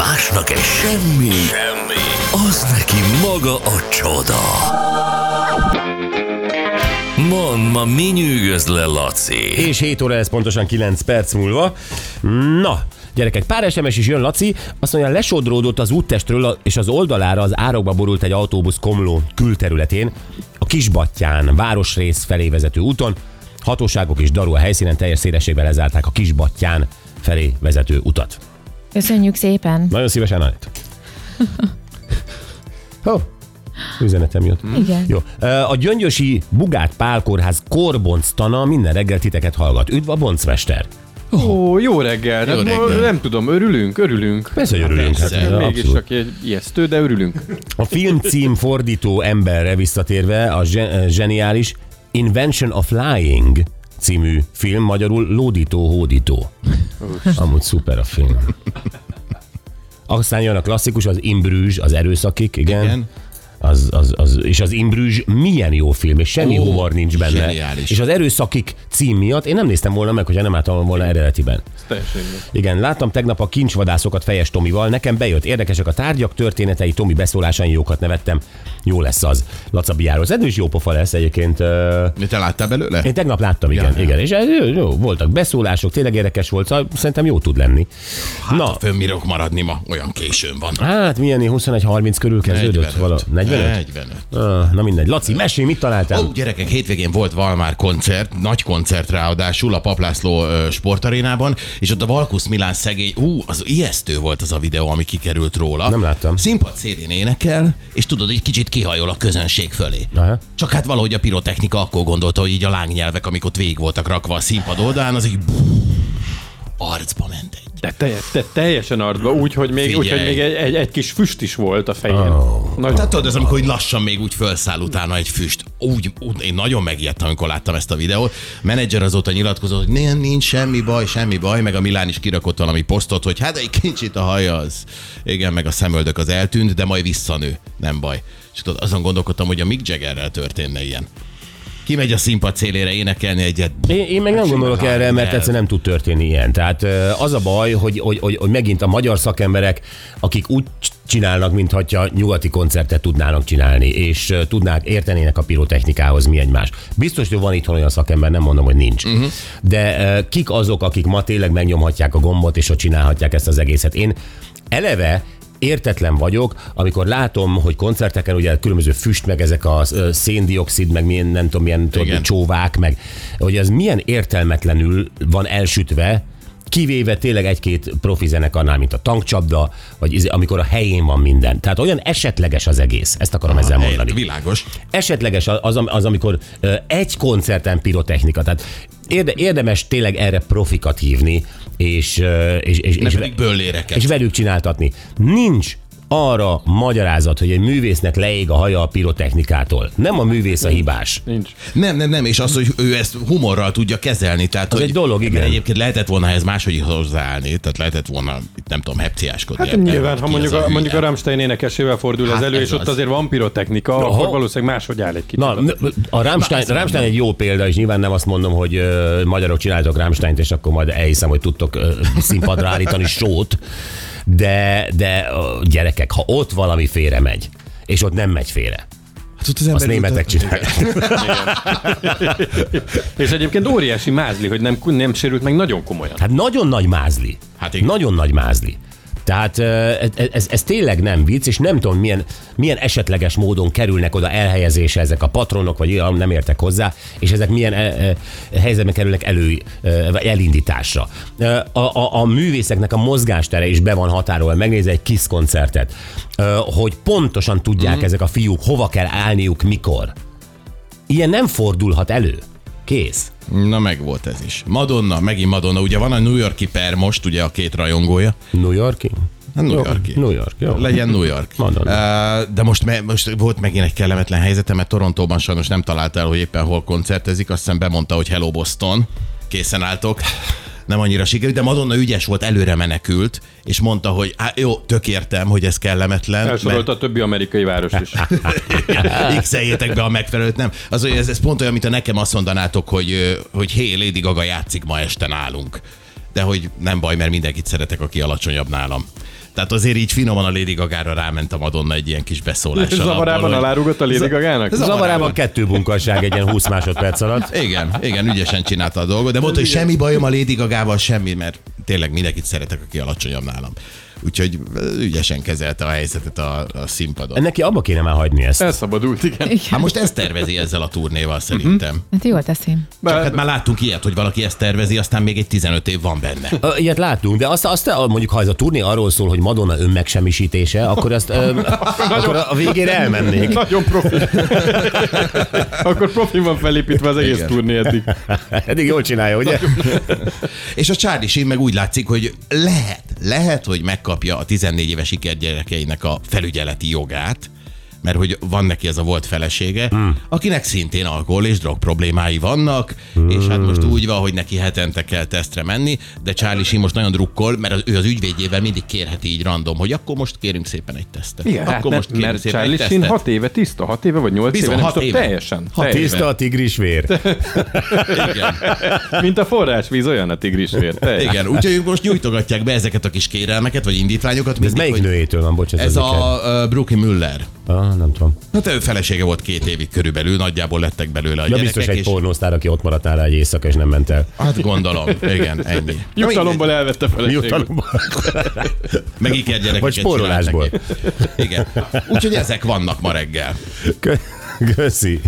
Másnak egy semmi, semmi, az neki maga a csoda. Mond, ma mi nyűgöz le, Laci? És 7 óra ez pontosan 9 perc múlva. Na, Gyerekek, pár SMS is jön, Laci. Azt mondja, lesodródott az úttestről, és az oldalára az árokba borult egy autóbusz Komló külterületén, a Kisbattyán, városrész felé vezető úton. Hatóságok és daru a helyszínen teljes szélességben lezárták a Kisbattyán felé vezető utat. Köszönjük szépen. Nagyon szívesen, Anett. Ó, üzenetem jött. Igen. Jó. A Gyöngyösi Bugát Pálkórház korbonctana minden reggel titeket hallgat. Üdv a boncmester. Ó, jó reggel. Jó Hát reggel. Nem tudom, örülünk, örülünk. Persze, hogy örülünk. Hát, persze. Mégis abszolút. csak egy ijesztő, de örülünk. A filmcím fordító emberre visszatérve a zse- zseniális Invention of Flying című film, magyarul Lódító Hódító. Amúgy szuper a film. Aztán jön a klasszikus, az Imbrüzs, az erőszakik, igen. Igen. Az, az, az, és az Imbrüzs milyen jó film, és semmi Ó, humor nincs benne. zseniális. És az erőszakik cím miatt én nem néztem volna meg, hogyha nem álltam volna eredetiben. Igen, láttam tegnap a kincsvadászokat Fejes Tomival, nekem bejött, érdekesek a tárgyak, történetei, Tomi beszólásán jókat nevettem. Jó lesz az. Laca Biáról. Ez is jó pofa lesz egyébként. Te láttál belőle? Én tegnap láttam, igen, Ja, ja. igen. És jó, jó, voltak beszólások, tényleg érdekes volt, szóval szerintem jó tud lenni. Hát, Na. Fönn mirok maradni ma, olyan későn van. hát milyen 21-30 körül kezdődött? Vala, 45? 45. Ah, na mindegy. Laci, mesélj, mit találtál? Ó, gyerekek, hétvégén volt Valmár koncert, nagy koncert ráadásul a Paplászló sportarénában, és ott a Valkusz Milán szegény, ú, az ijesztő volt az a videó, ami kikerült róla. Nem láttam. Színpad szélén énekel, és tudod, egy kicsit kihajol a közönség fölé. Aha. Csak hát valahogy a pirotechnika akkor gondolta, hogy így a lángnyelvek, amik ott végig voltak rakva a színpad oldalán, az így arcba ment egy. De, te, te, teljesen arcba, úgy, hogy még, úgy, hogy még egy, egy, egy, kis füst is volt a fején. Oh. Nagy, Tehát tudod, ez amikor lassan még úgy felszáll utána egy füst. Úgy, úgy én nagyon megijedtem, amikor láttam ezt a videót. Menedzser azóta nyilatkozott, hogy nem, nincs semmi baj, semmi baj, meg a Milán is kirakott valami posztot, hogy hát egy kicsit a haja az, igen, meg a szemöldök az eltűnt, de majd visszanő, nem baj. És tudod, azon gondolkodtam, hogy a Mick Jaggerrel történne ilyen. Kimegy a színpad szélére énekelni egyet. Én, én meg nem gondolok erre, mert egyszerűen nem tud történni ilyen. Tehát az a baj, hogy, hogy, hogy, hogy megint a magyar szakemberek, akik úgy csinálnak, mintha nyugati koncertet tudnának csinálni, és tudnák, értenének a pirotechnikához mi egymás. Biztos, hogy van itthon olyan szakember, nem mondom, hogy nincs. Uh-huh. De kik azok, akik ma tényleg megnyomhatják a gombot, és ott csinálhatják ezt az egészet? Én eleve értetlen vagyok, amikor látom, hogy koncerteken ugye különböző füst, meg ezek a széndiokszid, meg milyen, nem tudom, milyen tudod, csóvák, meg hogy ez milyen értelmetlenül van elsütve, kivéve tényleg egy-két profi zenekarnál, mint a tankcsapda, vagy izé- amikor a helyén van minden. Tehát olyan esetleges az egész, ezt akarom ezzel mondani. Világos. Esetleges az, az, az amikor egy koncerten pirotechnika, tehát érde, érdemes tényleg erre profikat hívni, és, és, és, és, bölléreket. és velük csináltatni. Nincs arra magyarázat, hogy egy művésznek leég a haja a pirotechnikától. Nem a művész a hibás. nincs. Nem, nem, nem, és az, hogy ő ezt humorral tudja kezelni. Tehát, Az hogy egy dolog, igen. Egyébként lehetett volna ehhez máshogy hozzáállni, tehát lehetett volna, itt nem tudom, hepciáskodni. Hát ebben, nyilván, ha mondjuk a, hülye. mondjuk a Rammstein énekesével fordul Hát ez elő, ez és ott az. azért van pirotechnika, Aha. akkor valószínűleg máshogy áll egy kicsit. Na, a Rammstein, Na, Rammstein egy jó példa, és nyilván nem azt mondom, hogy ö, magyarok csináltok Rammsteint, és akkor majd elhiszem, hogy tudtok ö, színpadra állítani sót, de, de gyerekek, ha ott valami félre megy, és ott nem megy félre, Hát ott az azt németek csinálják. És egyébként óriási mázli, hogy nem, nem sérült meg nagyon komolyan. Hát nagyon nagy mázli. Hát igen. Nagyon nagy mázli. Tehát ez, ez, tényleg nem vicc, és nem tudom, milyen, milyen esetleges módon kerülnek oda elhelyezésre ezek a patronok, vagy nem értek hozzá, és ezek milyen e, e, helyzetben kerülnek elő, e, vagy elindításra. A, a, a művészeknek a mozgástere is be van határolva, megnézi egy kis koncertet, hogy pontosan tudják mm. ezek a fiúk, hova kell állniuk, mikor. Ilyen nem fordulhat elő. Kész. Na meg volt ez is. Madonna, megint Madonna. Ugye van a New Yorki per most, ugye a két rajongója. New Yorki? Hát New Yorki. New York, jó. Legyen New York. Madonna. De most, me, most volt megint egy kellemetlen helyzete, mert Torontóban sajnos nem találta el, hogy éppen hol koncertezik. Azt hiszem bemondta, hogy Hello Boston. Készen álltok. Nem annyira sikerült, de Madonna ügyes volt, előre menekült, és mondta, hogy hát jó, tök értem, hogy ez kellemetlen. Elsorolta a többi amerikai város is. x be a megfelelőt, nem. Az, hogy ez, ez pont olyan, mint a nekem azt mondanátok, hogy, hogy hé, Lady Gaga játszik ma este nálunk. De hogy nem baj, mert mindenkit szeretek, aki alacsonyabb nálam. Tehát azért így finoman a Lady Gaga-ra ráment a Madonna egy ilyen kis beszólással. Zavarában abból, hogy- alárugott a Lady Gagának? Zavarában. Zavarában kettő bunkasság egy ilyen 20 másodperc alatt. Igen, igen, ügyesen csinálta a dolgot, de mondta, hogy semmi bajom a Lady Gagával, semmi, mert tényleg mindenkit szeretek, aki alacsonyabb nálam. Úgyhogy ügyesen kezelte a helyzetet a, a színpadon. Neki abba kéne már hagyni ezt. Elszabadult, igen. Hát most ezt tervezi ezzel a turnéval szerintem. Hát jól teszi. Csak hát már láttunk ilyet, hogy valaki ezt tervezi, aztán még egy 15 év van benne. Ö, Ilyet láttunk, de azt, azt mondjuk, ha ez a turné arról szól, hogy Madonna önmegsemmisítése, akkor azt ö, akkor a végére elmennék. Nagyon profi. Akkor profi van felépítve az egész Igen. turné eddig. Eddig jól csinálja, ugye? És a Charlie Sheen meg úgy látszik, hogy lehet, lehet, hogy megkapja a 14 éves sikergyerekeinek a felügyeleti jogát, mert hogy van neki ez a volt felesége, hmm. akinek szintén alkohol és drog problémái vannak, hmm. és hát most úgy van, hogy neki hetente kell tesztre menni, de Charlie Sheen most nagyon drukkol, mert az, ő az ügyvédjével mindig kérheti így random, hogy akkor most kérünk szépen egy tesztet. Igen, hát akkor mert, most kérünk mert szépen Charlie Sheen tesztet. hat éve tiszta, hat éve vagy nyolc Bizony, éve, hat éve. teljesen. Hat teljesen. Tiszta a tigrisvér. Igen. Mint a forrásvíz, olyan a tigrisvér. Teljesen. Igen, úgyhogy most nyújtogatják be ezeket a kis kérelmeket, vagy indítványokat. Ez mindig, melyik hogy nőjétől van, bocs? Ez a uh, Brooke Müller. Ah, nem tudom. Hát ő felesége volt két évig körülbelül, nagyjából lettek belőle a De biztos egy és... pornósztár, aki ott maradt nála egy éjszaka, és nem ment el. Hát gondolom, igen, ennyi. Jutalomból elvette feleségül. Jutalomban. Meg ikergyerekeket Vagy spórolásból. Igen. Úgyhogy ezek vannak ma reggel. Kö- Köszi.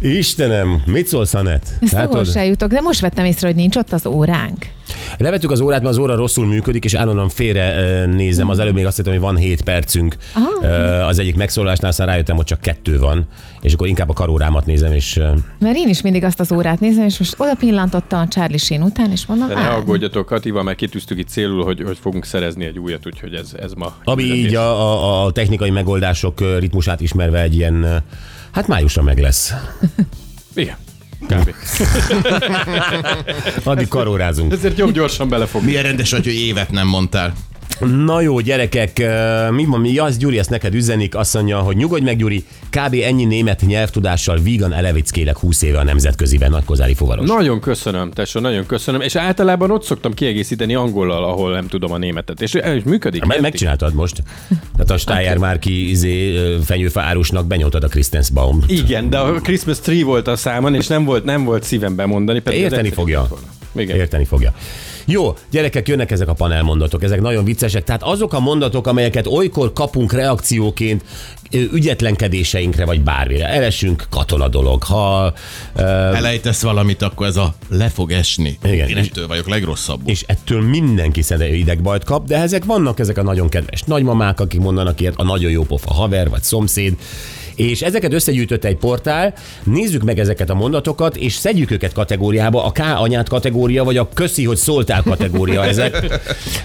Istenem, mit szólsz, Anett? Ahol se jutok, de most vettem észre, hogy nincs ott az óránk. Levettük az órát, mert az óra rosszul működik, és állandóan félre nézem. Az előbb még azt hittem, hogy van 7 percünk Ö, az egyik megszólalásnál, aztán rájöttem, hogy csak kettő van, és akkor inkább a karórámat nézem, és Mert én is mindig azt az órát nézem, és most oda pillantottam a Charlie Sheen után, és mondom, De ne aggódjatok, Katival, mert kitűztük itt célul, hogy, hogy fogunk szerezni egy újat, úgyhogy ez, ez ma. ami így a, a, a technikai megoldások ritmusát ismerve egy ilyen, hát májusra meg lesz. Igen. Kb. Addig karórázunk. Ezért jobb gyorsan belefog. Milyen rendes vagy, hogy évet nem mondtál. Na jó, gyerekek, mi van, mi az, Gyuri ezt neked üzenik, azt mondja, hogy nyugodj meg, Gyuri, kb. ennyi német nyelvtudással vígan elevickélek 20 éve a nemzetköziben, nagykozári fuvaros. Nagyon köszönöm, tesó, nagyon köszönöm. És általában ott szoktam kiegészíteni angollal, ahol nem tudom a németet. És, és működik. Me- megcsináltad most. Tehát a Steyer Márki izé, ö, fenyőfa árusnak benyomtad a Christensbaum. Igen, de a Christmas tree volt a számon, és nem volt, nem volt szívem bemondani. Érteni fogja. volna. Igen. Érteni fogja. Jó, gyerekek, jönnek ezek a panelmondatok, ezek nagyon viccesek. Tehát azok a mondatok, amelyeket olykor kapunk reakcióként ügyetlenkedéseinkre vagy bármire. Elesünk katona dolog. Ha, ö, Elejtesz valamit, akkor ez a le fog esni. Igen. Én ettől vagyok legrosszabbul. és ettől mindenki szerintem idegbajt kap, de ezek vannak ezek a nagyon kedves nagymamák, akik mondanak ilyet, a nagyon jó pofa haver vagy szomszéd, és ezeket összegyűjtött egy portál, nézzük meg ezeket a mondatokat, és szedjük őket kategóriába, a K anyát kategória, vagy a köszi, hogy szóltál kategória ezek.